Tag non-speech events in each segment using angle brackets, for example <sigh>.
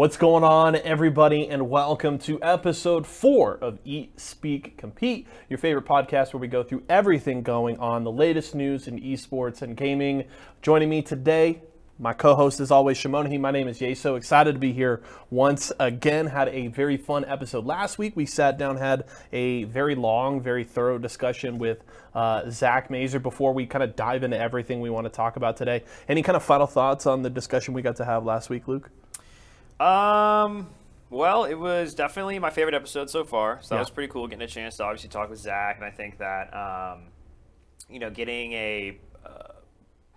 What's going on, everybody, and welcome to episode four of Eat, Speak, Compete, your favorite podcast where we go through everything going on, the latest news in esports and gaming. Joining me today, my co-host is always Shimonahi. My name is Yeso. Excited to be here once again. Had a very fun episode last week. We sat down, had a very long, very thorough discussion with uh, Zach Mazer before we kind of dive into everything we want to talk about today. Any kind of final thoughts on the discussion we got to have last week, Luke? Um, well, it was definitely my favorite episode so far. So that Yeah. was pretty cool getting a chance to obviously talk with Zach, and I think that um, you know, getting a uh,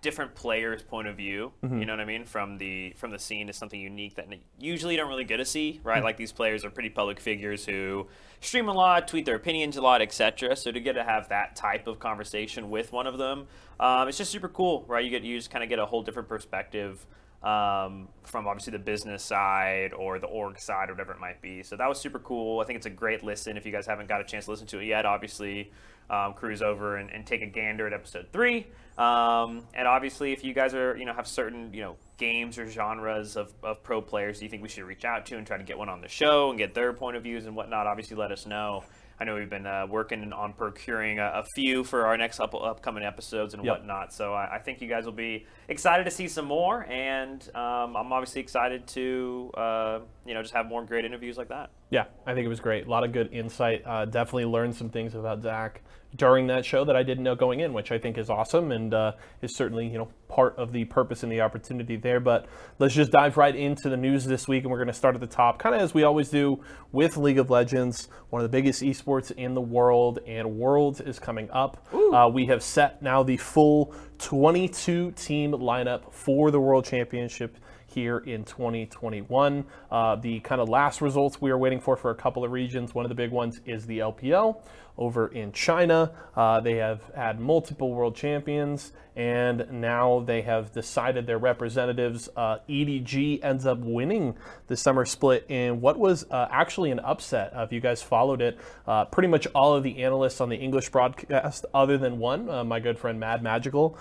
different player's point of view, Mm-hmm. you know what I mean, from the from the scene is something unique that usually you don't really get to see, right? Mm-hmm. Like these players are pretty public figures who stream a lot, tweet their opinions a lot, etc. So to get to have that type of conversation with one of them, um, it's just super cool, right? You get you just kind of get a whole different perspective um, from obviously the business side or the org side or whatever it might be. So that was super cool. I think it's a great listen. If you guys haven't got a chance to listen to it yet, obviously um, cruise over and, and take a gander at episode three. Um, and obviously, if you guys are you know have certain you know games or genres of, of pro players you think we should reach out to and try to get one on the show and get their point of views and whatnot, obviously let us know. I know we've been uh, working on procuring a, a few for our next up, upcoming episodes and Yep. whatnot. So I, I think you guys will be excited to see some more, and um, I'm obviously excited to uh, you know just have more great interviews like that. Yeah, I think it was great. A lot of good insight. Uh, definitely learned some things about Zach during that show that I didn't know going in, which I think is awesome and uh, is certainly you know part of the purpose and the opportunity there. But let's just dive right into the news this week, and we're going to start at the top, kind of as we always do with League of Legends, one of the biggest esports in the world, and Worlds is coming up. Uh, we have set now the full 22 team lineup for the World Championship here in 2021. Uh, the kind of last results we are waiting for for a couple of regions. One of the big ones is the LPL over in China. Uh, they have had multiple world champions, and now they have decided their representatives. Uh, EDG ends up winning the summer split in what was uh, actually an upset. Uh, if you guys followed it, uh, pretty much all of the analysts on the English broadcast, other than one, uh, my good friend Mad Magical,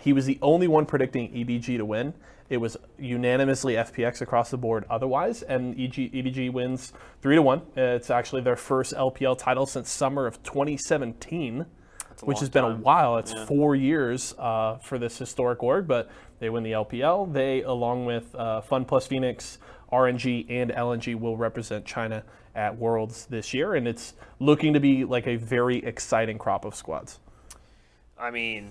he was the only one predicting EDG to win. It was unanimously FPX across the board otherwise, and EG, EDG wins 3 to 1. It's actually their first LPL title since summer of 2017, which has been a while. It's four years uh, for this historic org, but they win the LPL. They, along with uh, Fun Plus Phoenix, RNG, and LNG, will represent China at Worlds this year, and it's looking to be like a very exciting crop of squads. I mean,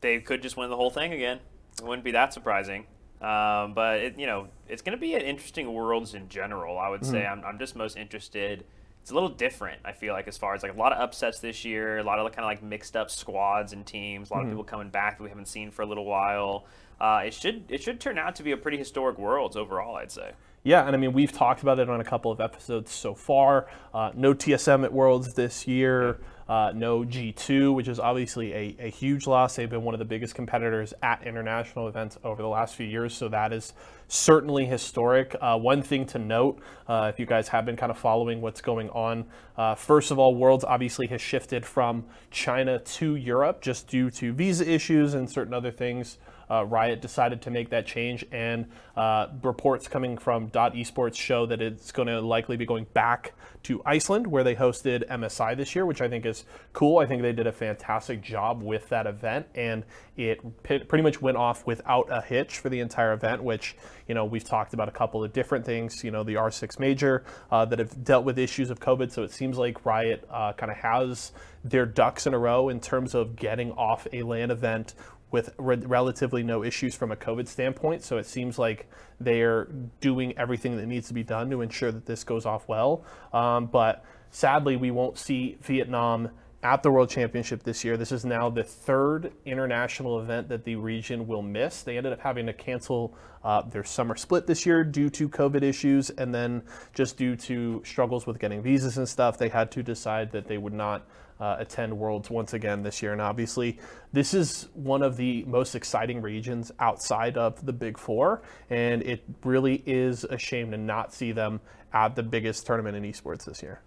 they could just win the whole thing again. It wouldn't be that surprising. Um, but it, you know, it's going to be an interesting worlds in general. I would say I'm, I'm just most interested. It's a little different. I feel like as far as like a lot of upsets this year, a lot of kind of like mixed up squads and teams, a lot of people coming back that we haven't seen for a little while. Uh, it should it should turn out to be a pretty historic worlds overall. I'd say. Yeah, and I mean we've talked about it on a couple of episodes so far. Uh, no TSM at Worlds this year. Uh, no G2, which is obviously a, a huge loss. They've been one of the biggest competitors at international events over the last few years, so that is certainly historic. Uh, one thing to note, uh, if you guys have been kind of following what's going on, uh, first of all, Worlds obviously has shifted from China to Europe just due to visa issues and certain other things uh, Riot decided to make that change, and uh, reports coming from Dot Esports show that it's going to likely be going back to Iceland, where they hosted MSI this year, which I think is cool. I think they did a fantastic job with that event, and it p- pretty much went off without a hitch for the entire event. Which you know we've talked about a couple of different things. You know the R6 Major uh, that have dealt with issues of COVID, so it seems like Riot uh, kind of has their ducks in a row in terms of getting off a LAN event with re- relatively no issues from a COVID standpoint. So it seems like they're doing everything that needs to be done to ensure that this goes off well. Um, but sadly, we won't see Vietnam at the World Championship this year. This is now the third international event that the region will miss. They ended up having to cancel uh, their summer split this year due to COVID issues, and then just due to struggles with getting visas and stuff, they had to decide that they would not uh, attend Worlds once again this year. And obviously, this is one of the most exciting regions outside of the Big Four, and it really is a shame to not see them at the biggest tournament in esports this year.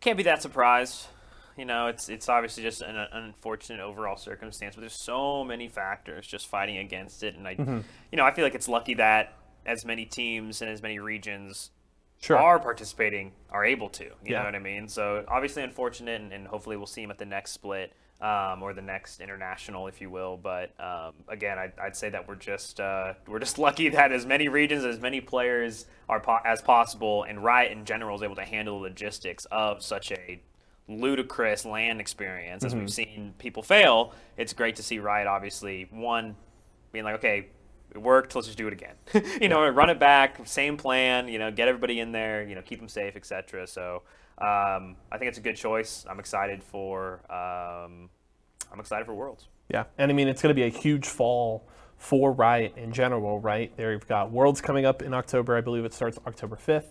Can't be that surprised. You know, it's it's obviously just an, an unfortunate overall circumstance, but there's so many factors just fighting against it, and I, you know, I feel like it's lucky that as many teams and as many regions Sure. are participating are able to. You Yeah. know what I mean? So obviously unfortunate, and, and hopefully we'll see him at the next split um, or the next international, if you will. But um, again, I'd, I'd say that we're just uh, we're just <laughs> lucky that as many regions, as many players are po- as possible, and Riot in general is able to handle the logistics of such a ludicrous LAN experience. As we've seen people fail, it's great to see Riot obviously one being like, okay, it worked. Let's just do it again. <laughs> you know, run it back. Same plan. You know, get everybody in there. You know, keep them safe, etc. So um, I think it's a good choice. I'm excited for. Um, I'm excited for Worlds. Yeah, and I mean it's going to be a huge fall for Riot in general, right? They've got Worlds coming up in October. I believe it starts October 5th,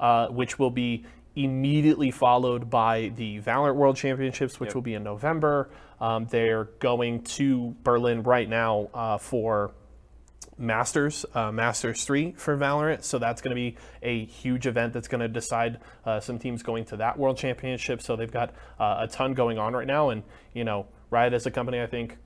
uh, which will be immediately followed by the Valorant World Championships, which Yep. will be in November. Um, they're going to Berlin right now uh, for Masters, uh, Masters 3 for Valorant. So that's going to be a huge event that's going to decide uh, some teams going to that World Championship. So they've got uh, a ton going on right now. And, you know, Riot as a company, I think,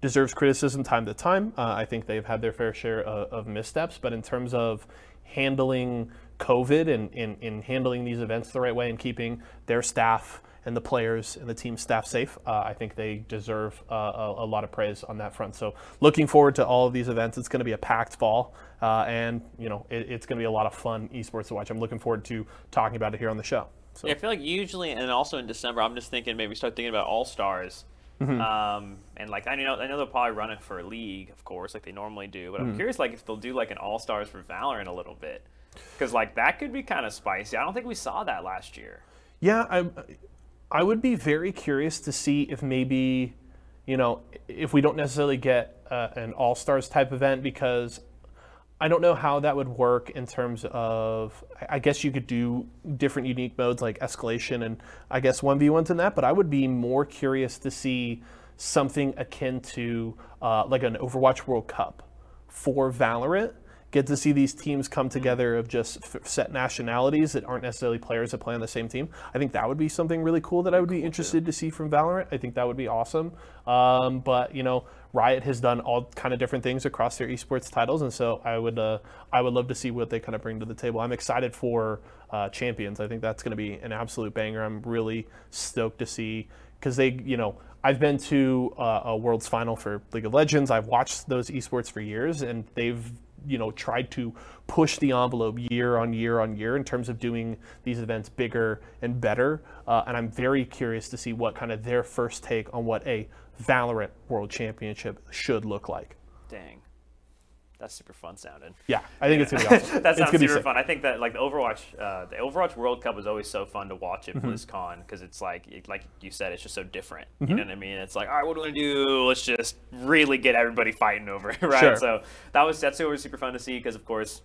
deserves criticism time to time. Uh, I think they've had their fair share of, of missteps. But in terms of handling COVID and in, in handling these events the right way and keeping their staff and the players and the team staff safe, uh, I think they deserve uh, a, a lot of praise on that front. So looking forward to all of these events. It's going to be a packed fall, uh, and you know it, it's going to be a lot of fun esports to watch. I'm looking forward to talking about it here on the show. So Yeah, I feel like usually, and also in December, I'm just thinking maybe start thinking about All Stars. Mm-hmm. Um, and like I know, I know they'll probably run it for a league, of course, like they normally do. But Mm-hmm. I'm curious, like if they'll do like an All Stars for Valorant a little bit, because like that could be kind of spicy. I don't think we saw that last year. Yeah, I, I would be very curious to see if maybe, you know, if we don't necessarily get uh, an all stars type event because I don't know how that would work in terms of. I- guess you could do different unique modes like escalation and I guess one v ones in that, but I would be more curious to see something akin to uh, like an Overwatch World Cup for Valorant. Get to see these teams come together of just f- set nationalities that aren't necessarily players that play on the same team. I think that would be something really cool that I would be interested to see from Valorant. I think that would be awesome. Um, but you know, Riot has done all kind of different things across their esports titles, and so I would uh, I would love to see what they kind of bring to the table. I'm excited for uh, Champions. I think that's going to be an absolute banger. I'm really stoked to see because they, you know, I've been to uh, a World's Final for League of Legends. I've watched those esports for years, and they've, you know, tried to push the envelope year on year on year in terms of doing these events bigger and better. Uh, and I'm very curious to see what kind of their first take on what a Valorant World Championship should look like. Dang, that's super fun sounding. Yeah, I think it's gonna be <laughs> awesome. that sounds super fun. I think that like the Overwatch, uh, the Overwatch World Cup is always so fun to watch Mm-hmm. at BlizzCon because it's like, it- like you said, it's just so different. You know what I mean? It's like, all right, what do we do? Let's just really get everybody fighting over it, <laughs> right? Sure. So that was that's always super fun to see because of course.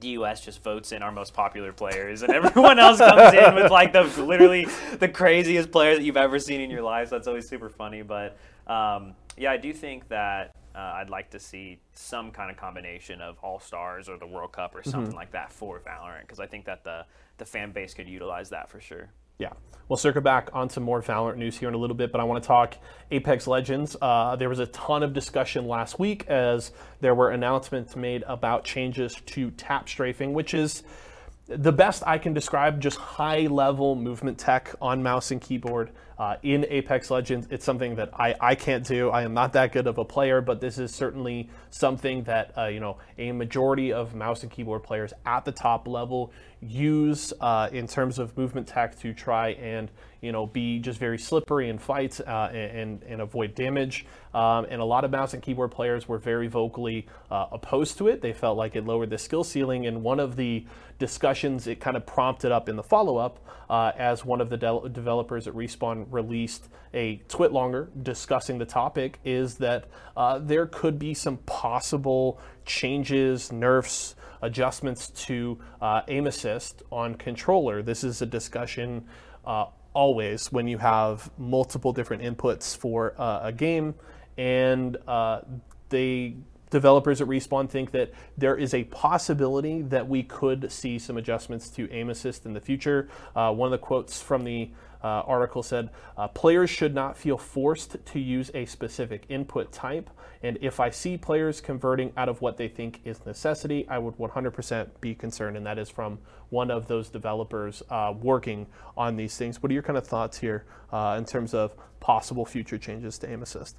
The U.S. just votes in our most popular players, and everyone else comes in with like the <laughs> literally the craziest players that you've ever seen in your life. So that's always super funny. But um, yeah, I do think that uh, I'd like to see some kind of combination of All Stars or the World Cup or something like that for Valorant because I think that the the fan base could utilize that for sure. Yeah. We'll circle back on some more Valorant news here in a little bit, but I want to talk Apex Legends. Uh, there was a ton of discussion last week as there were announcements made about changes to tap strafing, which is the best I can describe just high level movement tech on mouse and keyboard uh, in Apex Legends. It's something that I, I can't do. I am not that good of a player, but this is certainly something that uh, you know a majority of mouse and keyboard players at the top level use uh, in terms of movement tech to try and you know be just very slippery in fights uh, and, and avoid damage. Um, and a lot of mouse and keyboard players were very vocally uh, opposed to it. They felt like it lowered the skill ceiling. And one of the discussions it kind of prompted up in the follow up uh, as one of the de- developers at Respawn released a TwitLonger discussing the topic is that uh, there could be some possible changes, nerfs, adjustments to uh, aim assist on controller. This is a discussion uh, always when you have multiple different inputs for uh, a game, and uh, they developers at Respawn think that there is a possibility that we could see some adjustments to aim assist in the future. Uh, one of the quotes from the uh, article said uh, players should not feel forced to use a specific input type. And if I see players converting out of what they think is necessity, I would 100% be concerned. And that is from one of those developers uh, working on these things. What are your kind of thoughts here uh, in terms of possible future changes to aim assist?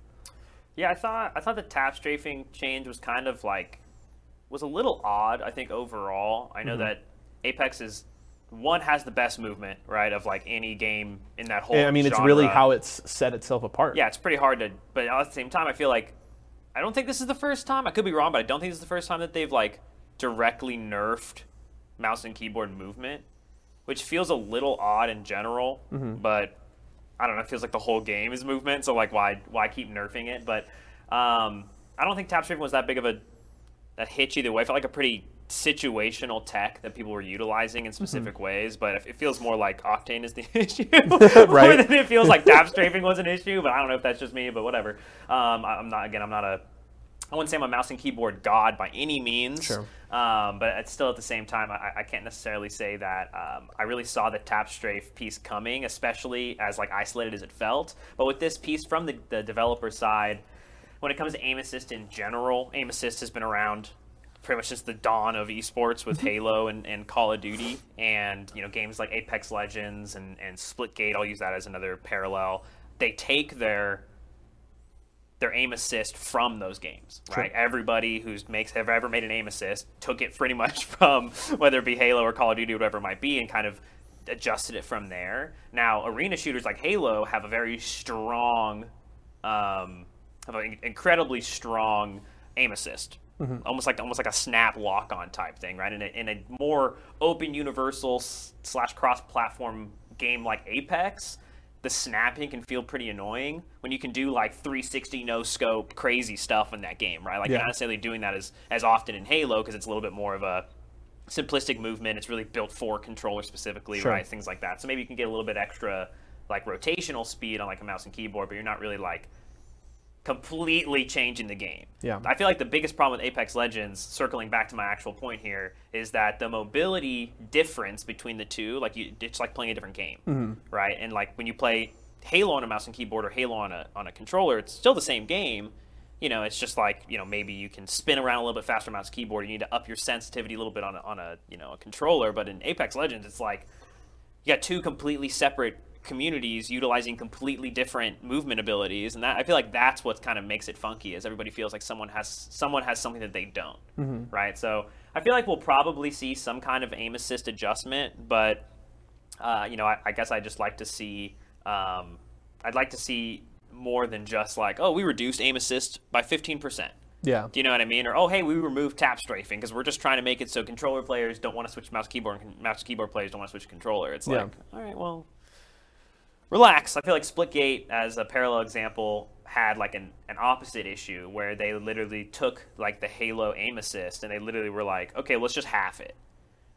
Yeah, I thought I thought the tap strafing change was kind of like was a little odd. I think overall, I know mm-hmm. that Apex is one has the best movement, right, of like any game in that whole. I mean, genre. it's really how it's set itself apart. Yeah, it's pretty hard to. But at the same time, I feel like I don't think this is the first time. I could be wrong, but I don't think this is the first time that they've like directly nerfed mouse and keyboard movement, which feels a little odd in general. Mm-hmm. But I don't know. It feels like the whole game is movement, so like why why keep nerfing it? But um, I don't think tap strafing was that big of a that hitch either way. I felt like a pretty situational tech that people were utilizing in specific mm-hmm. ways, but it feels more like Octane is the <laughs> issue, <laughs> right? more than it feels like tap <laughs> strafing was an issue. But I don't know if that's just me, but whatever. Um, I'm not again. I'm not a I wouldn't say I'm a mouse and keyboard god by any means. Sure. Um, but it's still at the same time, I, I can't necessarily say that um, I really saw the tap strafe piece coming, especially as like isolated as it felt. But with this piece from the, the developer side, when it comes to aim assist in general, aim assist has been around pretty much since the dawn of esports with mm-hmm. Halo and, and Call of Duty, and you know games like Apex Legends and, and Splitgate. I'll use that as another parallel. They take their their aim assist from those games, right? Sure. Everybody who's makes have ever made an aim assist took it pretty <laughs> much from whether it be Halo or Call of Duty, whatever it might be, and kind of adjusted it from there. Now, arena shooters like Halo have a very strong, um, have an incredibly strong aim assist. Mm-hmm. Almost like almost like a snap lock on type thing, right? In a, in a more open, universal slash cross platform game like Apex, the snapping can feel pretty annoying when you can do like 360 no scope crazy stuff in that game, right? Like yeah. you're not necessarily doing that as as often in Halo because it's a little bit more of a simplistic movement. It's really built for controller specifically, sure. right? Things like that. So maybe you can get a little bit extra like rotational speed on like a mouse and keyboard, but you're not really like completely changing the game. Yeah. I feel like the biggest problem with Apex Legends, circling back to my actual point here, is that the mobility difference between the two, like you, it's like playing a different game, mm-hmm. right? And like when you play Halo on a mouse and keyboard or Halo on a on a controller, it's still the same game. You know, it's just like you know maybe you can spin around a little bit faster mouse keyboard. You need to up your sensitivity a little bit on a, on a you know a controller. But in Apex Legends, it's like you got two completely separate communities utilizing completely different movement abilities and that I feel like that's what kind of makes it funky is everybody feels like someone has someone has something that they don't mm-hmm. right so I feel like we'll probably see some kind of aim assist adjustment but uh, you know I, I, guess I just like to see um, I'd like to see more than just like oh we reduced aim assist by 15% yeah. Do you know what I mean? Or oh, hey, we removed tap strafing because we're just trying to make it so controller players don't want to switch mouse keyboard, and mouse keyboard players don't want to switch controller. It's like, all right, well, relax. I feel like Splitgate, as a parallel example, had like an, an opposite issue where they literally took like the Halo aim assist and they literally were like, okay, let's just half it.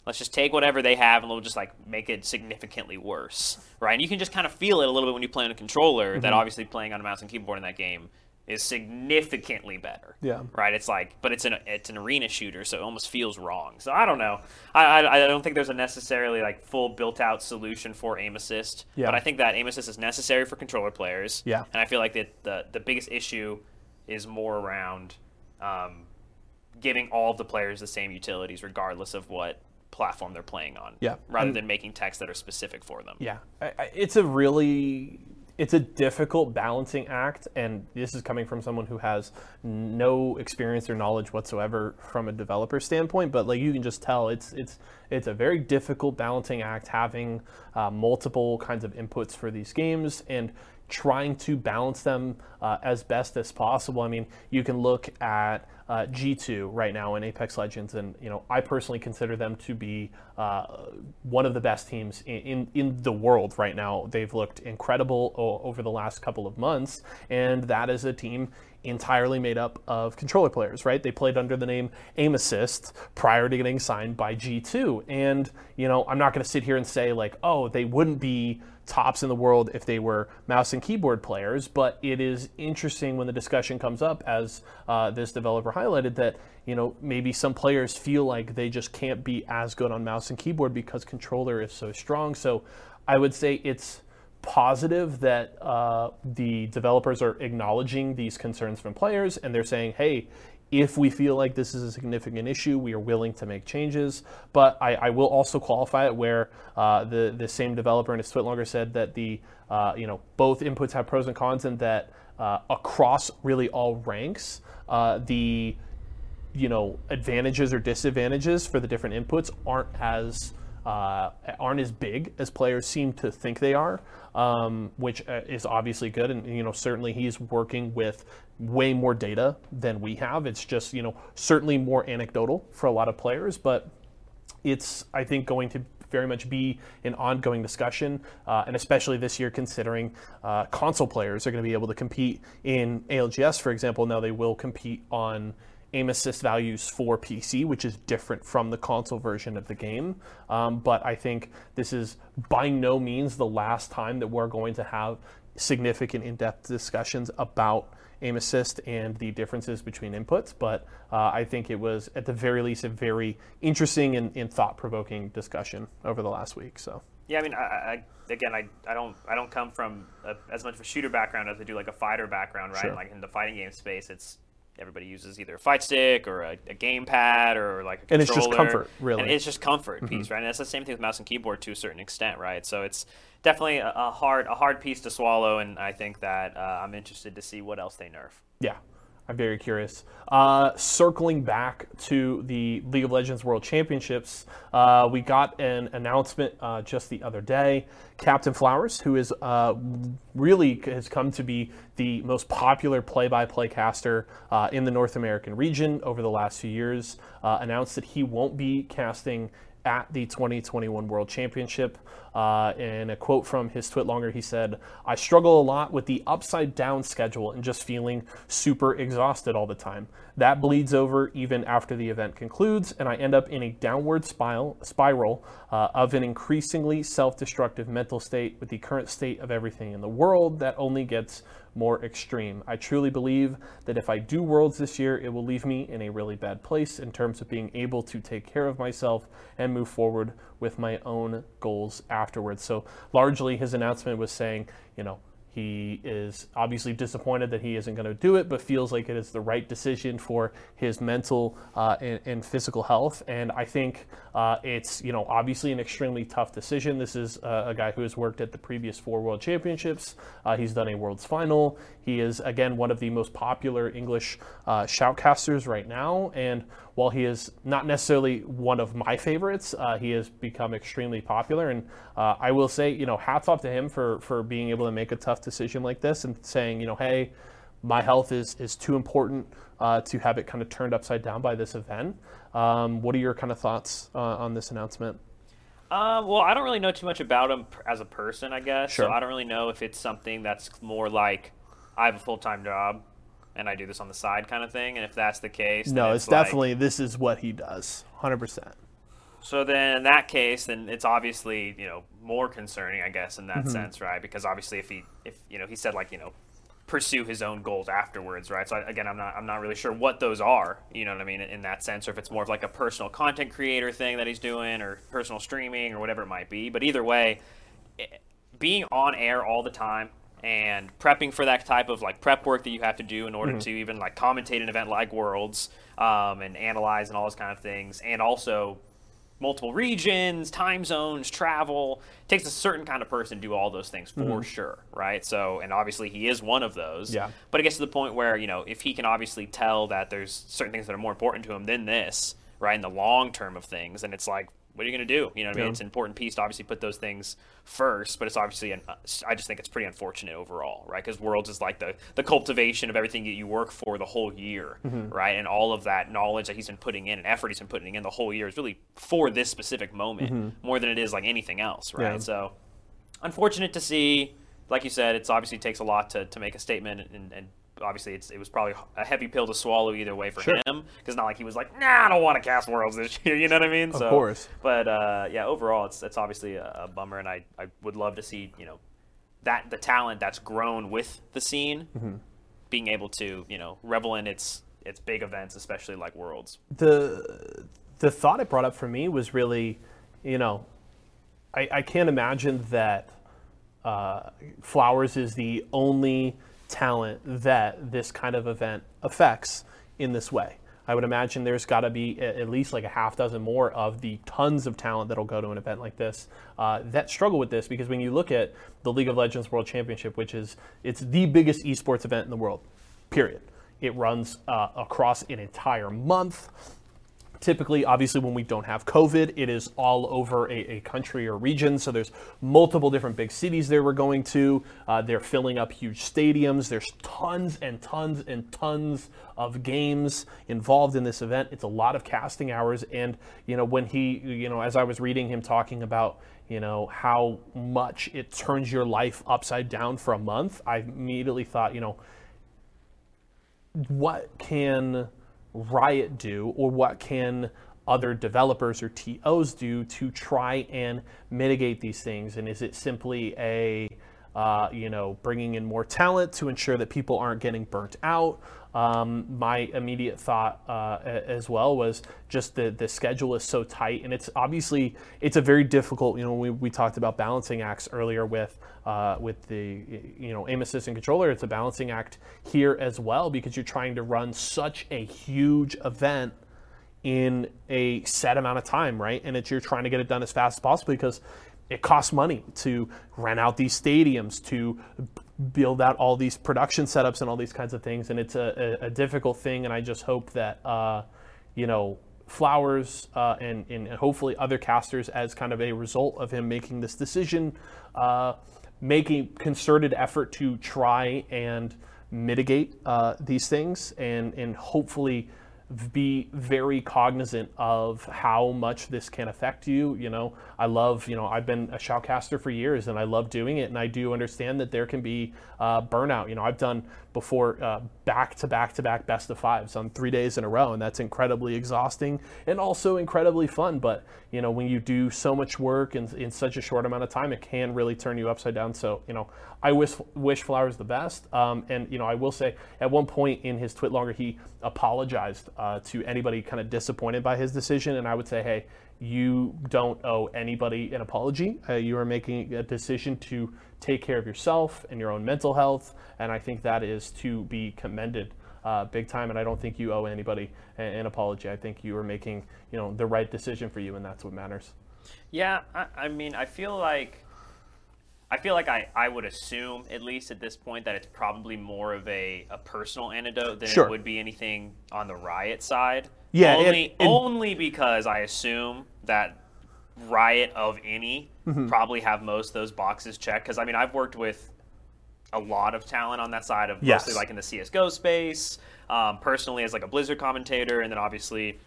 Let's just take whatever they have and we'll just like make it significantly worse, right? And you can just kind of feel it a little bit when you play on a controller. Mm-hmm. That obviously playing on a mouse and keyboard in that game is significantly better. Yeah. Right. It's like, but it's an it's an arena shooter, so it almost feels wrong. So I don't know. I I, I don't think there's a necessarily like full built out solution for aim assist. Yeah. But I think that aim assist is necessary for controller players. Yeah. And I feel like that the the biggest issue is more around um, giving all of the players the same utilities, regardless of what platform they're playing on. Yeah. Rather and, than making techs that are specific for them. Yeah. I, I, it's a really it's a difficult balancing act, and this is coming from someone who has no experience or knowledge whatsoever from a developer standpoint. But like you can just tell, it's it's it's a very difficult balancing act having uh, multiple kinds of inputs for these games and trying to balance them uh, as best as possible. I mean, you can look at uh, G2 right now in Apex Legends, and you know I personally consider them to be uh, one of the best teams in, in, in the world right now. They've looked incredible o- over the last couple of months, and that is a team entirely made up of controller players, right? They played under the name Aim Assist prior to getting signed by G2, and you know I'm not going to sit here and say like, oh, they wouldn't be tops in the world if they were mouse and keyboard players. But it is interesting when the discussion comes up, as uh, this developer highlighted, that you know maybe some players feel like they just can't be as good on mouse and keyboard because controller is so strong. So I would say it's positive that uh, the developers are acknowledging these concerns from players and they're saying, hey, if we feel like this is a significant issue, we are willing to make changes. But I, I will also qualify it where uh, the the same developer in his tweet longer said that the uh, you know both inputs have pros and cons, and that uh, across really all ranks, uh, the you know advantages or disadvantages for the different inputs aren't as uh, aren't as big as players seem to think they are, um, which uh, is obviously good. And you know, certainly he's working with way more data than we have. It's just you know certainly more anecdotal for a lot of players, but it's I think going to very much be an ongoing discussion, uh, and especially this year, considering uh, console players are going to be able to compete in ALGS, for example. Now they will compete on aim assist values for PC, which is different from the console version of the game. Um, but I think this is by no means the last time that we're going to have significant in depth discussions about aim assist and the differences between inputs. But uh, I think it was, at the very least, a very interesting and, and thought provoking discussion over the last week. So. Yeah, I mean, I, I, again, I, I don't I don't come from a, as much of a shooter background as I do like a fighter background, right? Sure. Like in the fighting game space, it's everybody uses either a fight stick or a, a gamepad or like a controller. And it's just comfort, really. And it's just comfort piece, right? And it's the same thing with mouse and keyboard to a certain extent, right? So it's definitely a, a hard a hard piece to swallow, and I think that uh, I'm interested to see what else they nerf. Yeah, I'm very curious. Uh, circling back to the League of Legends World Championships, uh, we got an announcement uh, just the other day. Captain Flowers, who is uh, really has come to be the most popular play-by-play caster uh, in the North American region over the last few years, uh, announced that he won't be casting at the 2021 World Championship. Uh, in a quote from his tweet longer, he said, I struggle a lot with the upside down schedule and just feeling super exhausted all the time. That bleeds over even after the event concludes, and I end up in a downward spiral, spiral uh, of an increasingly self destructive mental state with the current state of everything in the world that only gets more extreme. I truly believe that if I do Worlds this year, it will leave me in a really bad place in terms of being able to take care of myself and move forward with my own goals afterwards. So, largely, his announcement was saying, you know, he is obviously disappointed that he isn't going to do it, but feels like it is the right decision for his mental uh, and, and, physical health. And I think uh, it's you know obviously an extremely tough decision. This is uh, a guy who has worked at the previous four World Championships. Uh, he's done a World's Final. He is again one of the most popular English uh, shoutcasters right now, and while he is not necessarily one of my favorites, uh, he has become extremely popular. And uh, I will say, you know, hats off to him for for being able to make a tough decision like this and saying, you know, hey, my health is is too important uh, to have it kind of turned upside down by this event. Um, what are your kind of thoughts uh, on this announcement? Um, well, I don't really know too much about him as a person, I guess. Sure. So I don't really know if it's something that's more like I have a full time job and I do this on the side kind of thing. And if that's the case, No, then it's like- definitely this is what he does, hundred percent. So then, in that case, then it's obviously you know more concerning, I guess, in that Mm-hmm. sense, right? Because obviously, if he if you know he said like you know pursue his own goals afterwards, right? So I- again, I'm not I'm not really sure what those are, you know what I mean, in that sense, or if it's more of like a personal content creator thing that he's doing, or personal streaming, or whatever it might be. But either way, it- being on air all the time and prepping for that type of like prep work that you have to do in order to even like commentate an event like Worlds um, and analyze and all those kind of things, and also multiple regions, time zones, travel. It takes a certain kind of person to do all those things for sure, right? So, and obviously he is one of those. Yeah. But it gets to the point where, you know, if he can obviously tell that there's certain things that are more important to him than this, right, in the long term of things, and it's like, what are you going to do? You know what I mean? It's an important piece to obviously put those things first, but it's obviously, an, I just think it's pretty unfortunate overall, right? Because Worlds is like the, the cultivation of everything that you work for the whole year, Mm-hmm. right? And all of that knowledge that he's been putting in and effort he's been putting in the whole year is really for this specific moment more than it is like anything else, right? Mm-hmm. Yeah. So, unfortunate to see. Like you said, it's obviously takes a lot to, to make a statement, and, and obviously it's, it was probably a heavy pill to swallow either way for Sure. him. Because not like he was like, nah, I don't want to cast Worlds this year. <laughs> You know what I mean? Of so, course. But uh, yeah, overall, it's it's obviously a, a bummer, and I, I would love to see you know that the talent that's grown with the scene Mm-hmm. being able to you know revel in its its big events, especially like Worlds. the the thought it brought up for me was really, you know, I, I can't imagine that uh, Flowers is the only talent that this kind of event affects in this way. I would imagine there's got to be at least like a half dozen more of the tons of talent that'll go to an event like this uh, that struggle with this because when you look at the League of Legends World Championship, which is it's the biggest esports event in the world, period. It runs uh, across an entire month typically obviously when we don't have covid it is all over a, a, country or region. So there's multiple different big cities they were going to. Uh, they're filling up huge stadiums. There's tons and tons and tons of games involved in this event. It's a lot of casting hours. And you know when he you know as i was reading him talking about you know how much it turns your life upside down for a month i immediately thought you know what can Riot do, or what can other developers or TOs do to try and mitigate these things? And is it simply a uh, you know, bringing in more talent to ensure that people aren't getting burnt out. Um, my immediate thought uh, as well was just the the schedule is so tight, and it's obviously it's a very difficult. You know, we, we talked about balancing acts earlier with uh, with the you know aim assistant controller. It's a balancing act here as well because you're trying to run such a huge event in a set amount of time, right? And it's you're trying to get it done as fast as possible because it costs money to rent out these stadiums, to build out all these production setups and all these kinds of things. And it's a, a, a difficult thing. And I just hope that, uh, you know, Flowers uh, and, and hopefully other casters, as kind of a result of him making this decision, uh, making a concerted effort to try and mitigate uh, these things and, and hopefully be very cognizant of how much this can affect you. You know, I love, you know, I've been a shoutcaster for years and I love doing it. And I do understand that there can be uh, burnout. You know, I've done before uh, back to back to back best of fives on three days in a row. And that's incredibly exhausting and also incredibly fun. But, you know, when you do so much work in, in such a short amount of time, it can really turn you upside down. So, you know, I wish, wish Flowers the best. Um, and, you know, I will say at one point in his TwitLonger, he apologized uh, to anybody kind of disappointed by his decision. And I would say, hey, you don't owe anybody an apology. Uh, you are making a decision to take care of yourself and your own mental health. And I think that is to be commended. Uh, big time, and I don't think you owe anybody an, an, apology. I think you are making, you know, the right decision for you, and that's what matters. Yeah, I, I mean, I feel like I feel like I, I would assume, at least at this point, that it's probably more of a, a personal antidote than sure. it would be anything on the riot side. Yeah, only, it, it, only because I assume that riot of any mm-hmm. probably have most of those boxes checked. Because I mean, I've worked with a lot of talent on that side of yes. mostly like in the CS:GO space, um, personally as like a Blizzard commentator, and then obviously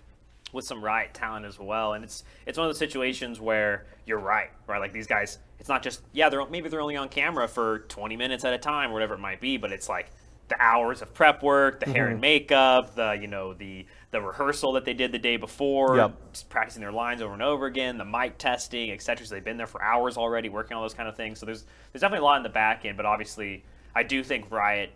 with some riot talent as well. And it's it's one of those situations where you're right, right? Like these guys, it's not just yeah, they're maybe they're only on camera for 20 minutes at a time or whatever it might be, but it's like the hours of prep work, the mm-hmm. hair and mm-hmm. makeup, the you know the the rehearsal that they did the day before, yep. practicing their lines over and over again, the mic testing, etc. So they've been there for hours already working on those kind of things. So there's there's definitely a lot in the back end, but obviously I do think Riot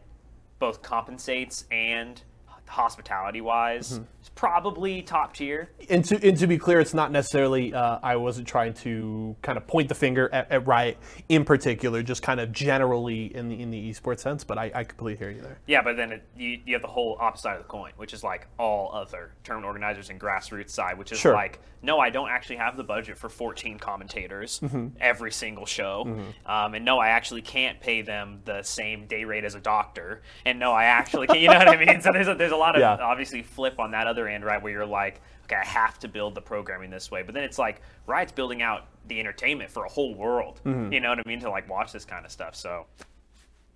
both compensates and hospitality wise mm-hmm probably top tier. And to, and to be clear, it's not necessarily, uh, I wasn't trying to kind of point the finger at, at, Riot in particular, just kind of generally in the in the esports sense, but I, I completely hear you there. Yeah, but then it, you, you have the whole opposite side of the coin, which is like all other tournament organizers and grassroots side, which is sure. like, no, I don't actually have the budget for 14 commentators mm-hmm. every single show. Mm-hmm. Um, and no, I actually can't pay them the same day rate as a doctor. And no, I actually can't, you know what I mean? So there's a, there's a lot of yeah. obviously flip on that other other end, right, where you're like, okay, I have to build the programming this way. But then it's like Riot's building out the entertainment for a whole world. Mm-hmm. You know what I mean? To like watch this kind of stuff. So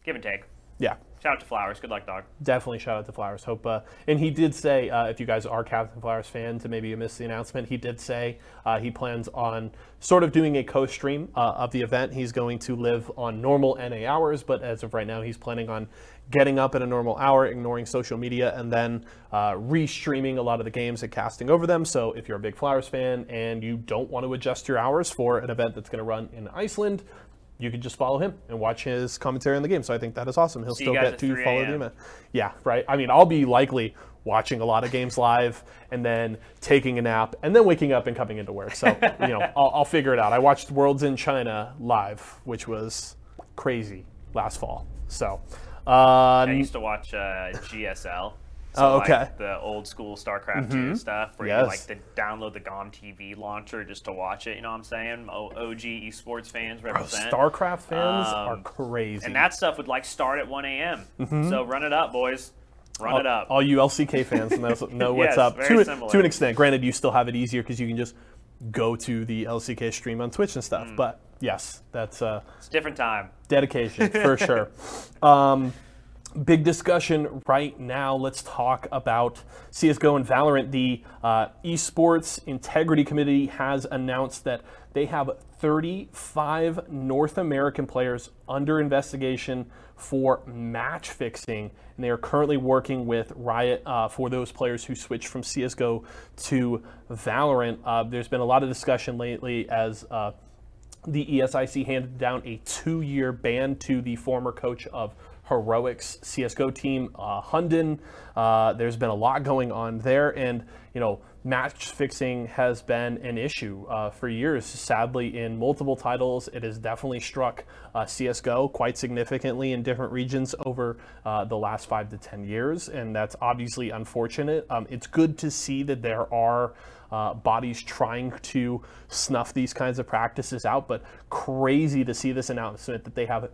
give and take. Yeah. Shout out to Flowers. Good luck, dog. Definitely shout out to Flowers. Hope, uh, and he did say, uh, if you guys are Captain Flowers fans, and maybe you missed the announcement, he did say uh, he plans on sort of doing a co-stream uh, of the event. He's going to live on normal NA hours, but as of right now, he's planning on getting up at a normal hour, ignoring social media, and then uh, re-streaming a lot of the games and casting over them. So if you're a big Flowers fan and you don't want to adjust your hours for an event that's going to run in Iceland, you can just follow him and watch his commentary on the game. So I think that is awesome. He'll See still get to follow the event. Yeah, right. I mean, I'll be likely watching a lot of games live and then taking a nap and then waking up and coming into work. So <laughs> you know, I'll, I'll, figure it out. I watched Worlds in China live, which was crazy last fall. So, uh, I used to watch uh, GSL. So Oh, okay. Mm-hmm. Like the old school StarCraft 2 stuff where Yes. you like to download the GOM TV launcher just to watch it. You know what I'm saying? O- OG esports fans represent. StarCraft fans Um, are crazy. and that stuff would like start at 1 a.m. So run it up, boys. Run it up. Mm-hmm. All you LCK fans know, what's <laughs> Yes, up. very To, similar. to an extent, granted, you still have it easier because you can just go to the LCK stream on Twitch and stuff. Mm. But yes, that's uh, It's a different time. dedication for sure. <laughs> Um, big discussion right now. Let's talk about CS:GO and Valorant. The uh, Esports Integrity Committee has announced that they have 35 North American players under investigation for match fixing, and they are currently working with Riot uh, for those players who switched from CS:GO to Valorant. Uh, there's been a lot of discussion lately as uh, the ESIC handed down a two-year ban to the former coach of Heroics CS:GO team, uh, Hunden. Uh, there's been a lot going on there, and you know, match fixing has been an issue uh, for years. Sadly, in multiple titles, it has definitely struck uh, CS:GO quite significantly in different regions over uh, the last five to ten years, and that's obviously unfortunate. Um, it's good to see that there are uh, bodies trying to snuff these kinds of practices out, but crazy to see this announcement that they have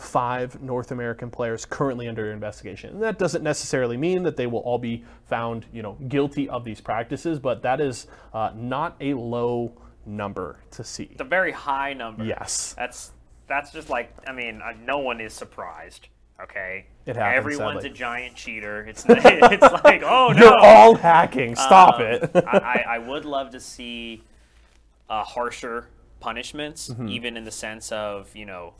35 North American players currently under investigation. And that doesn't necessarily mean that they will all be found, you know, guilty of these practices, but that is uh, not a low number to see. It's a very high number. Yes. That's that's just like I mean, uh, no one is surprised. Okay. It happens, Everyone's sadly. a giant cheater. It's <laughs> it's like oh no. You're all hacking. Stop Um, it. I, I <laughs> I would love to see uh, harsher punishments, Mm-hmm. even in the sense of you know,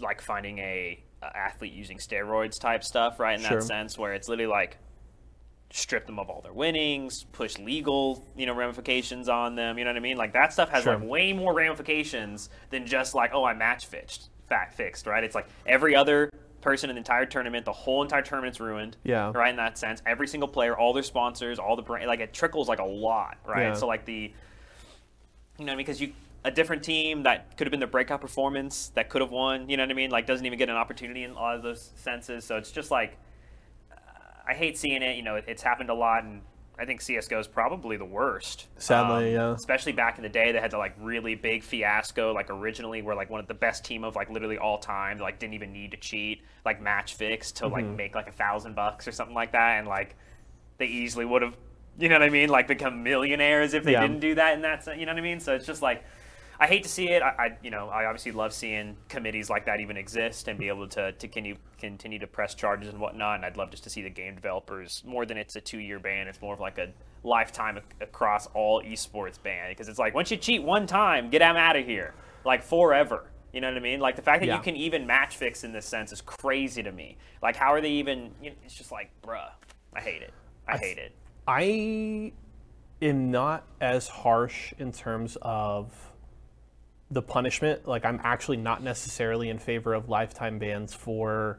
like finding a, a athlete using steroids type stuff, right? In Sure. that sense, where it's literally like strip them of all their winnings, push legal, you know, ramifications on them. You know what I mean? Like that stuff has Sure. like way more ramifications than just like, oh, I match fixed, fact fixed, right? It's like every other person in the entire tournament, the whole entire tournament's ruined. Yeah. Right in that sense, every single player, all their sponsors, all the brand, like it trickles like a lot, right? Yeah. So like the, you know, because you a different team that could have been the breakout performance that could have won. You know what I mean? Like doesn't even get an opportunity in a lot of those senses. So it's just like I hate seeing it. You know, it, it's happened a lot, and I think CS:GO is probably the worst. Sadly, yeah. Especially back in the day, they had the like really big fiasco. Like originally, were like one of the best team of like literally all time. Like didn't even need to cheat, like match fix to Mm-hmm. like make like a thousand bucks or something like that, and like they easily would have. You know what I mean? Like become millionaires if they Yeah. didn't do that in that. You know what I mean? So it's just like. I hate to see it. I, I, you know, I obviously love seeing committees like that even exist and be able to, to continue continue to press charges and whatnot. And I'd love just to see the game developers more than it's a two year ban. It's more of like a lifetime across all esports ban because it's like once you cheat one time, get them out of here, like forever. You know what I mean? Like the fact that Yeah. you can even match fix in this sense is crazy to me. Like how are they even? You know, it's just like, bruh, I hate it. I hate it. I am not as harsh in terms of the punishment. Like, I'm actually not necessarily in favor of lifetime bans for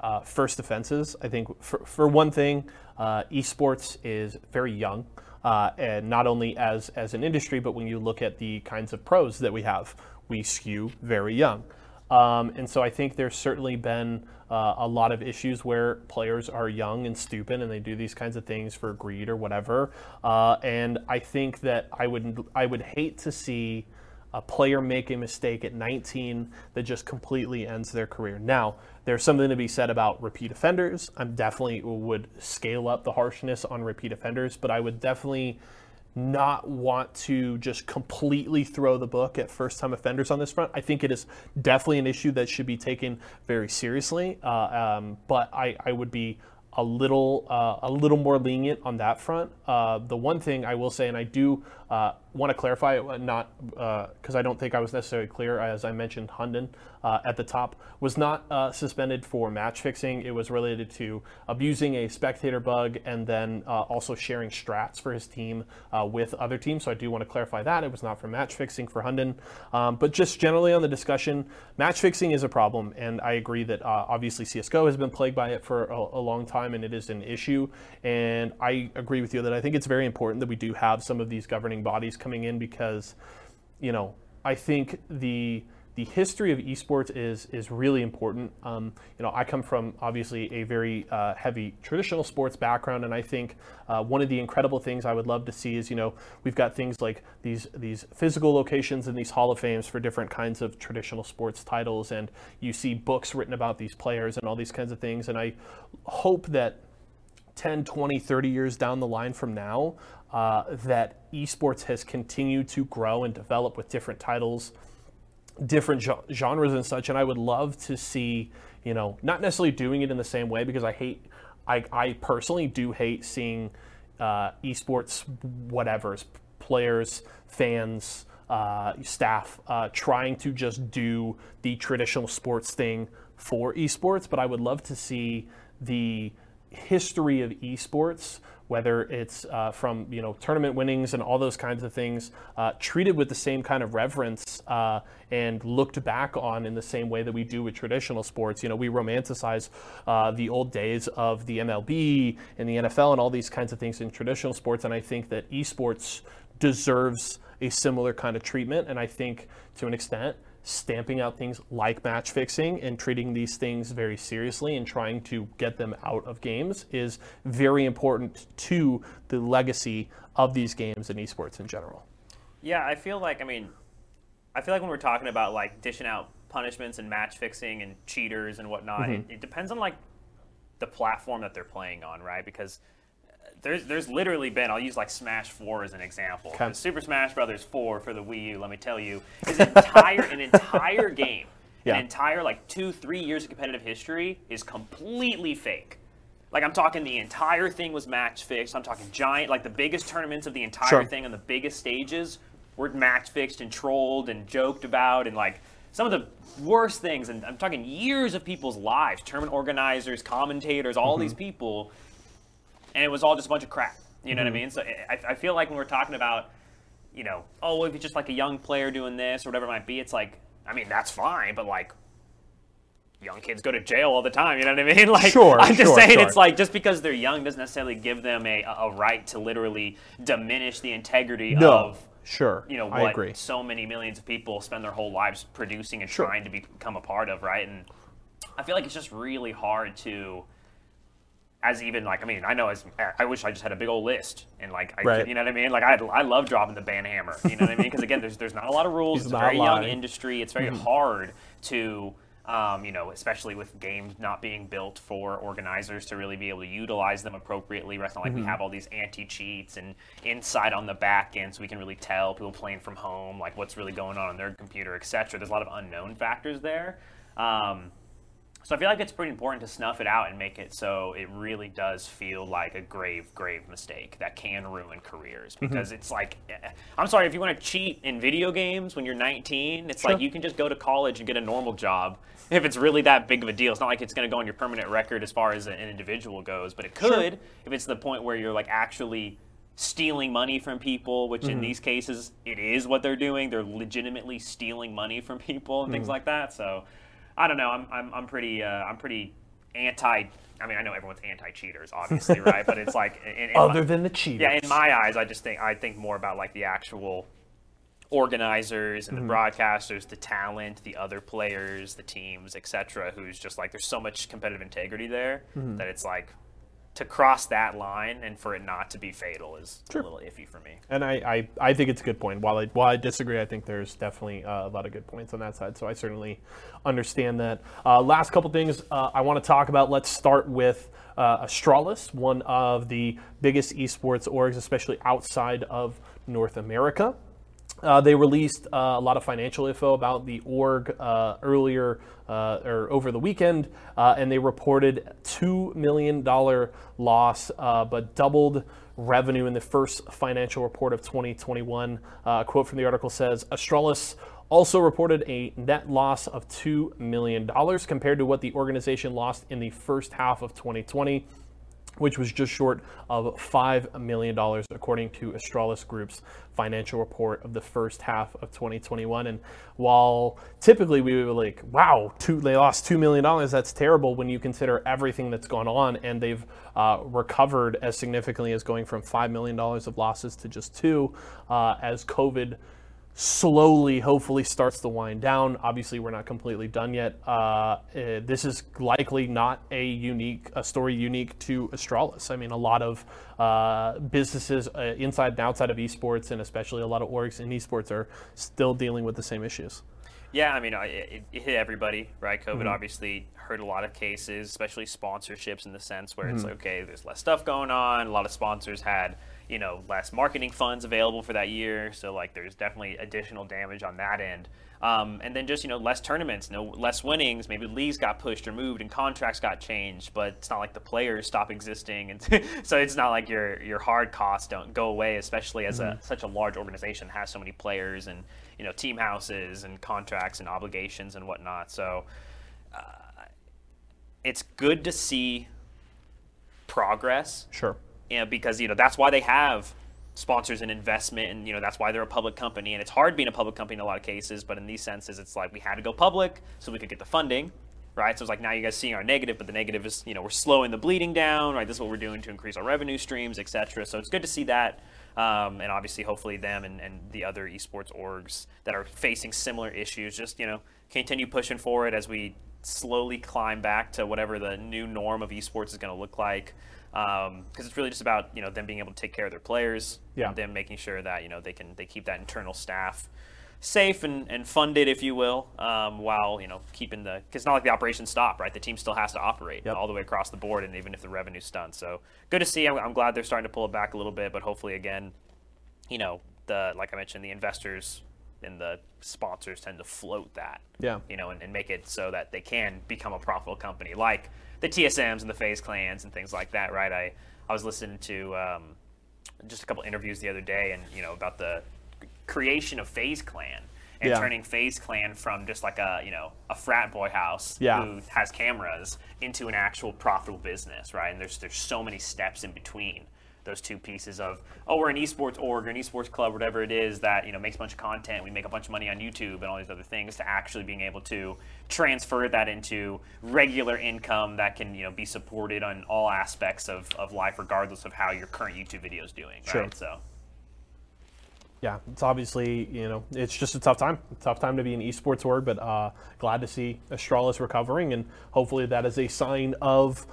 uh, first offenses. I think, for, for one thing, uh, esports is very young. Uh, and not only as, as an industry, but when you look at the kinds of pros that we have, we skew very young. Um, and so I think there's certainly been uh, a lot of issues where players are young and stupid and they do these kinds of things for greed or whatever. Uh, and I think that I would I would hate to see a player make a mistake at 19 that just completely ends their career. Now, there's something to be said about repeat offenders. I definitely would scale up the harshness on repeat offenders, but I would definitely not want to just completely throw the book at first time offenders on this front. I think it is definitely an issue that should be taken very seriously, uh, um, but I, I would be a little uh, a little more lenient on that front. Uh, the one thing I will say, and I do uh, want to clarify, uh, not because I don't think I was necessarily clear, as I mentioned, Hunden uh, at the top was not uh, suspended for match fixing. It was related to abusing a spectator bug and then uh, also sharing strats for his team uh, with other teams. So I do want to clarify that it was not for match fixing for Hunden, um, but just generally on the discussion, match fixing is a problem, and I agree that uh, obviously CS:GO has been plagued by it for a, a long time, and it is an issue. And I agree with you that I think it's very important that we do have some of these governing bodies coming in because, you know, I think the the history of esports is is really important. Um, you know, I come from obviously a very uh, heavy traditional sports background, and I think uh, one of the incredible things I would love to see is you know we've got things like these these physical locations and these Hall of Fames for different kinds of traditional sports titles, and you see books written about these players and all these kinds of things, and I hope that 10, 20, 30 years down the line from now, uh, that esports has continued to grow and develop with different titles different genres and such and i would love to see you know not necessarily doing it in the same way because i hate i, I personally do hate seeing uh, esports whatever's players fans uh, staff uh, trying to just do the traditional sports thing for esports but i would love to see the history of esports whether it's uh, from you know tournament winnings and all those kinds of things, uh, treated with the same kind of reverence uh, and looked back on in the same way that we do with traditional sports. You know, we romanticize uh, the old days of the MLB and the NFL and all these kinds of things in traditional sports, and I think that esports deserves a similar kind of treatment, and I think to an extent stamping out things like match fixing and treating these things very seriously and trying to get them out of games is very important to the legacy of these games and esports in general. Yeah, I feel like I mean, I feel like when we're talking about like dishing out punishments and match fixing and cheaters and whatnot, mm-hmm. it, it depends on like the platform that they're playing on, right? Because there's there's literally been I'll use like Smash Four as an example. Okay. Super Smash Brothers Four for the Wii U. Let me tell you, is an entire an entire <laughs> game, yeah. an entire like two three years of competitive history is completely fake. Like I'm talking, the entire thing was match fixed. I'm talking giant, like the biggest tournaments of the entire sure. thing on the biggest stages were match fixed and trolled and joked about and like some of the worst things. And I'm talking years of people's lives, tournament organizers, commentators, all mm-hmm. these people and it was all just a bunch of crap. You know mm-hmm. what I mm-hmm. mean? So I, I feel like when we're talking about, you know, oh, well, if it's just like a young player doing this or whatever it might be, it's like, I mean, that's fine, but like, young kids go to jail all the time. You know what I mean? <laughs> Like, sure, I'm just sure, saying, sure. it's like just because they're young doesn't necessarily give them a, a right to literally diminish the integrity no, of. Sure. You know what so many millions of people spend their whole lives producing and sure. trying to become a part of, right? And I feel like it's just really hard to as even like I mean I know as I wish I just had a big old list and like I, right. you know what I mean like I I love dropping the ban hammer you know what I mean because again there's there's not a lot of rules He's it's a very lying. young industry it's very mm-hmm. hard to um, you know especially with games not being built for organizers to really be able to utilize them appropriately right? it's not like mm-hmm. we have all these anti cheats and inside on the back end so we can really tell people playing from home like what's really going on on their computer etc there's a lot of unknown factors there. Um, so I feel like it's pretty important to snuff it out and make it so it really does feel like a grave, grave mistake that can ruin careers. Mm-hmm. Because mm-hmm. it's like, eh, I'm sorry, if you want to cheat in video games when you're 19, it's sure. like you can just go to college and get a normal job if it's really that big of a deal. It's not like it's going to go on your permanent record as far as an individual goes, but it could sure. if it's the point where you're like actually stealing money from people, which mm-hmm. in these cases it is what they're doing. They're legitimately stealing money from people and mm-hmm. things like that. So I don't know. I'm I'm, I'm pretty uh, I'm pretty anti. I mean, I know everyone's anti-cheaters, obviously, <laughs> right? But it's like in, in other my, than the cheaters. Yeah, in my eyes, I just think I think more about like the actual organizers and mm-hmm. the broadcasters, the talent, the other players, the teams, etc. Who's just like there's so much competitive integrity there mm-hmm. that it's like to cross that line and for it not to be fatal is sure. a little iffy for me. And I, I, I, think it's a good point. While I, while I disagree, I think there's definitely uh, a lot of good points on that side. So I certainly understand that. Uh, last couple things uh, I want to talk about. Let's start with uh, Astralis, one of the biggest esports orgs, especially outside of North America. Uh, they released uh, a lot of financial info about the org uh, earlier uh, or over the weekend, uh, and they reported $2 million loss, but doubled revenue in the first financial report of 2021. a quote from the article says Astralis also reported a net loss of $2 million compared to what the organization lost in the first half of 2020 which was just short of $5 million, according to Astralis Group's financial report of the first half of 2021. And while typically we were like, wow, two, they lost $2 million, that's terrible when you consider everything that's gone on, and they've uh, recovered as significantly as going from $5 million of losses to just two uh, as COVID slowly, hopefully, starts to wind down. Obviously, we're not completely done yet. Uh, uh, this is likely not a unique, a story unique to Astralis. I mean, a lot of uh, businesses uh, inside and outside of esports, and especially a lot of orgs in esports, are still dealing with the same issues. Yeah, I mean, it, it hit everybody, right? COVID mm-hmm. obviously hurt a lot of cases, especially sponsorships in the sense where mm-hmm. it's like, okay, there's less stuff going on. A lot of sponsors had you know less marketing funds available for that year. So like there's definitely additional damage on that end. Um, and then just you know less tournaments, no less winnings. Maybe leagues got pushed or moved, and contracts got changed. But it's not like the players stop existing, and <laughs> so it's not like your your hard costs don't go away. Especially as mm-hmm. a such a large organization has so many players and you know team houses and contracts and obligations and whatnot. So uh, it's good to see progress. Sure you know, because you know that's why they have sponsors and investment, and you know that's why they're a public company. And it's hard being a public company in a lot of cases, but in these senses, it's like we had to go public so we could get the funding, right? So it's like now you guys seeing our negative, but the negative is you know we're slowing the bleeding down, right? This is what we're doing to increase our revenue streams, etc. So it's good to see that. Um, and obviously, hopefully, them and, and the other esports orgs that are facing similar issues just you know continue pushing forward as we slowly climb back to whatever the new norm of esports is going to look like because um, it's really just about you know them being able to take care of their players, yeah. and them making sure that you know they can they keep that internal staff safe and, and funded, if you will, um, while you know keeping the because it's not like the operations stop, right? The team still has to operate yep. all the way across the board, and even if the revenue's stunned. So good to see. I'm, I'm, glad they're starting to pull it back a little bit, but hopefully, again, you know, the like I mentioned, the investors and the sponsors tend to float that, yeah, you know, and, and make it so that they can become a profitable company, like the TSMs and the FaZe clans and things like that, right? I, I was listening to um, just a couple interviews the other day, and you know about the creation of FaZe Clan and yeah. turning FaZe Clan from just like a you know a frat boy house yeah. who has cameras into an actual profitable business, right? And there's there's so many steps in between those two pieces of oh we're an esports org or an esports club whatever it is that you know makes a bunch of content. We make a bunch of money on youtube and all these other things to actually being able to transfer that into regular income that can you know be supported on all aspects of, of life regardless of how your current youtube video is doing sure. right? So. Yeah, it's obviously you know it's just a tough time, a tough time to be an esports org, but uh, glad to see Astralis recovering, and hopefully that is a sign of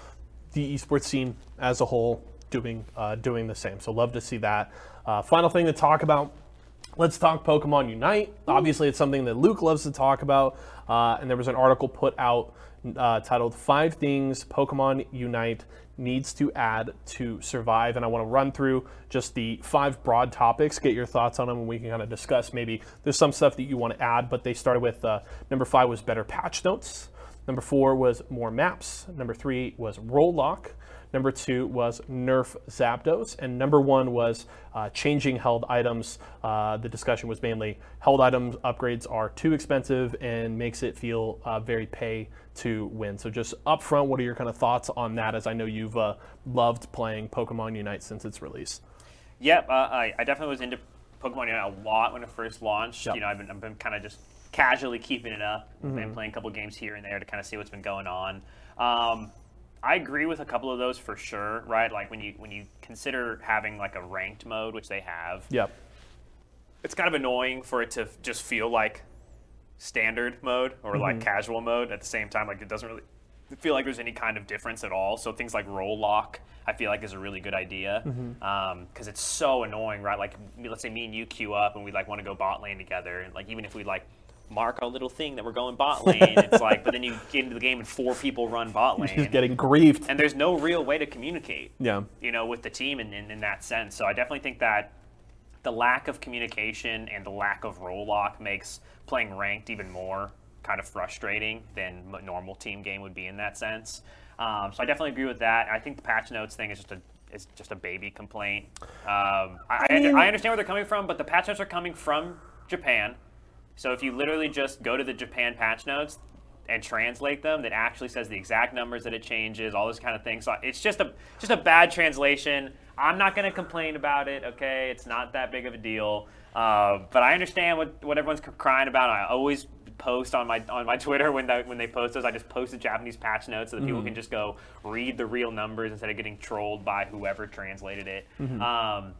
the esports scene as a whole doing uh, doing the same. So love to see that. Uh, final thing to talk about. Let's talk Pokemon Unite. Obviously, it's something that Luke loves to talk about, uh, and there was an article put out uh, titled Five Things Pokemon Unite Needs to Add to Survive. And I want to run through just the five broad topics, get your thoughts on them, and we can kind of discuss. Maybe there's some stuff that you want to add, but they started with uh, number five was better patch notes. Number four was more maps. Number three was role lock. Number two was Nerf Zapdos. And number one was uh, changing held items. Uh, the discussion was mainly held items upgrades are too expensive and makes it feel uh, very pay to win. So, just upfront, what are your kind of thoughts on that? As I know you've uh, loved playing Pokemon Unite since its release. Yep, uh, I, I, definitely was into Pokemon Unite a lot when it first launched. Yep. You know, I've been, I've been kind of just casually keeping it up, mm-hmm. been playing a couple games here and there to kind of see what's been going on. Um, I agree with a couple of those for sure, right? Like when you when you consider having like a ranked mode, which they have. Yep. It's kind of annoying for it to just feel like standard mode or mm-hmm. like casual mode at the same time. Like it doesn't really feel like there's any kind of difference at all. So things like role lock, I feel like is a really good idea because mm-hmm. um, it's so annoying, right? Like let's say me and you queue up and we like want to go bot lane together, and like even if we like mark a little thing that we're going bot lane. it's <laughs> like, but then you get into the game and four people run bot lane. He's getting griefed. And there's no real way to communicate. Yeah. You know, with the team in, in, in that sense. So I definitely think that the lack of communication and the lack of role lock makes playing ranked even more kind of frustrating than a normal team game would be in that sense. Um, so I definitely agree with that. I think the patch notes thing is just a is just a baby complaint. Um, I, I, mean, I, understand where they're coming from, but the patch notes are coming from Japan. So if you literally just go to the Japan patch notes and translate them, that actually says the exact numbers that it changes, all this kind of thing. So it's just a just a bad translation. I'm not going to complain about it. Okay, it's not that big of a deal. Uh, but I understand what, what everyone's crying about. I always post on my on my <laughs> Twitter when they, when they post those. I just post the Japanese patch notes so that mm-hmm. people can just go read the real numbers instead of getting trolled by whoever translated it. Mm-hmm. Um,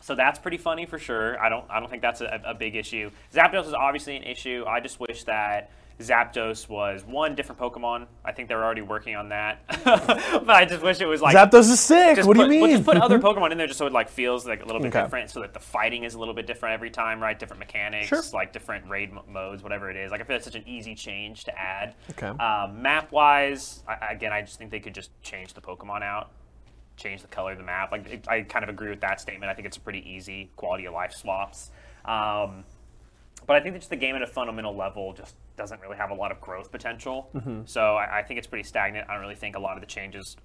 So that's pretty funny for sure. I don't I don't think that's a, a big issue. Zapdos is obviously an issue. I just wish that Zapdos was one different Pokemon. I think they're already working on that, <laughs> but I just wish it was like Zapdos is sick. What do you put- mean? Well, just put other <laughs> Pokemon in there just so it like feels like a little bit Okay. different, so that the fighting is a little bit different every time, right? Different mechanics, Sure. like different raid mo- modes, whatever it is. Like I feel it's such an easy change to add. Okay. Um, map wise, I, again, I just think they could just change the Pokemon out, change the color of the map. Like it, I kind of agree with that statement. I think it's a pretty easy quality of life swaps. Um, but I think that just the game at a fundamental level just doesn't really have a lot of growth potential. So I, I think it's pretty stagnant. I don't really think a lot of the changes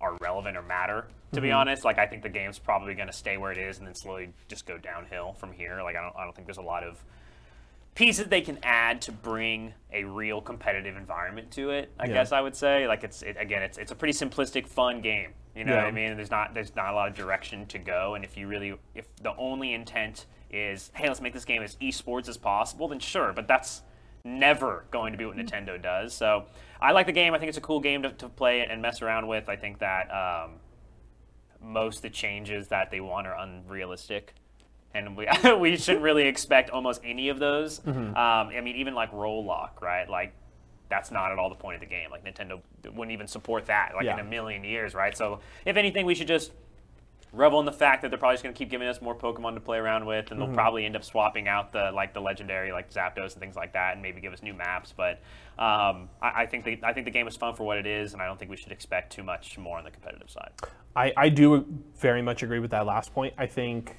are relevant or matter. To be honest, like I think the game's probably going to stay where it is and then slowly just go downhill from here. Like I don't, I don't think there's a lot of pieces they can add to bring a real competitive environment to it. I Yeah. guess I would say like it's it, again it's it's a pretty simplistic fun game. You know what I mean? There's not there's not a lot of direction to go and if you really if the only intent is hey let's make this game as esports as possible then sure, but that's never going to be what Nintendo does. So I like the game. I think it's a cool game to, to play and mess around with. I think that um, most of the changes that they want are unrealistic. And we, <laughs> we shouldn't really expect almost any of those. Um, I mean, even like role lock, right? Like, that's not at all the point of the game. Like, Nintendo wouldn't even support that, like, Yeah. in a million years, right? So, if anything, we should just revel in the fact that they're probably just going to keep giving us more Pokemon to play around with, and they'll probably end up swapping out the like the legendary like Zapdos and things like that, and maybe give us new maps. But um, I, I think the I think the game is fun for what it is, and I don't think we should expect too much more on the competitive side. I, I do very much agree with that last point. I think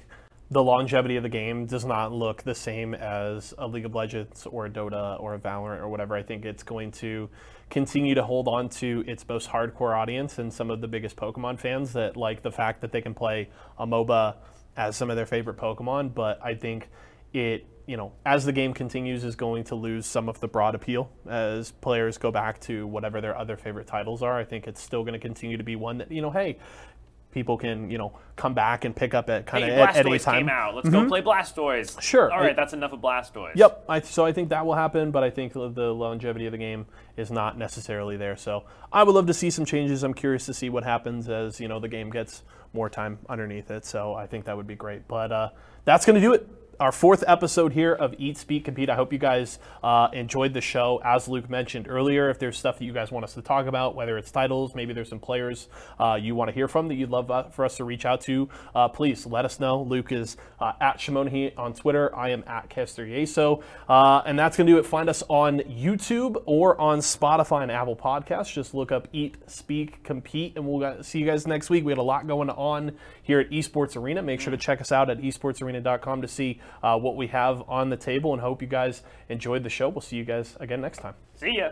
the longevity of the game does not look the same as a League of Legends or a Dota or a Valorant or whatever. I think it's going to continue to hold on to its most hardcore audience and some of the biggest Pokemon fans that like the fact that they can play a MOBA as some of their favorite Pokemon. But I think it you know, as the game continues, is going to lose some of the broad appeal as players go back to whatever their other favorite titles are. I think it's still going to continue to be one that, you know, hey, people can, you know, come back and pick up at kind Hey, of at, at any time. came out. Let's go play Blastoise. Sure. All right, that's enough of Blastoise. Yep. I, so I think that will happen, but I think the the longevity of the game is not necessarily there. So I would love to see some changes. I'm curious to see what happens as you know the game gets more time underneath it. So I think that would be great. But uh, that's going to do it. Our fourth episode here of Eat, Speak, Compete. I hope you guys uh, enjoyed the show. As Luke mentioned earlier, if there's stuff that you guys want us to talk about, whether it's titles, maybe there's some players uh, you want to hear from that you'd love uh, for us to reach out to, uh, please let us know. Luke is uh, at Shimonahi on Twitter. I am at Kester Yeso. Uh, and that's going to do it. Find us on YouTube or on Spotify and Apple Podcasts. Just look up Eat, Speak, Compete, and we'll see you guys next week. We had a lot going on here at Esports Arena. Make sure to check us out at esportsarena.com to see uh, what we have on the table and hope you guys enjoyed the show. We'll see you guys again next time. See ya.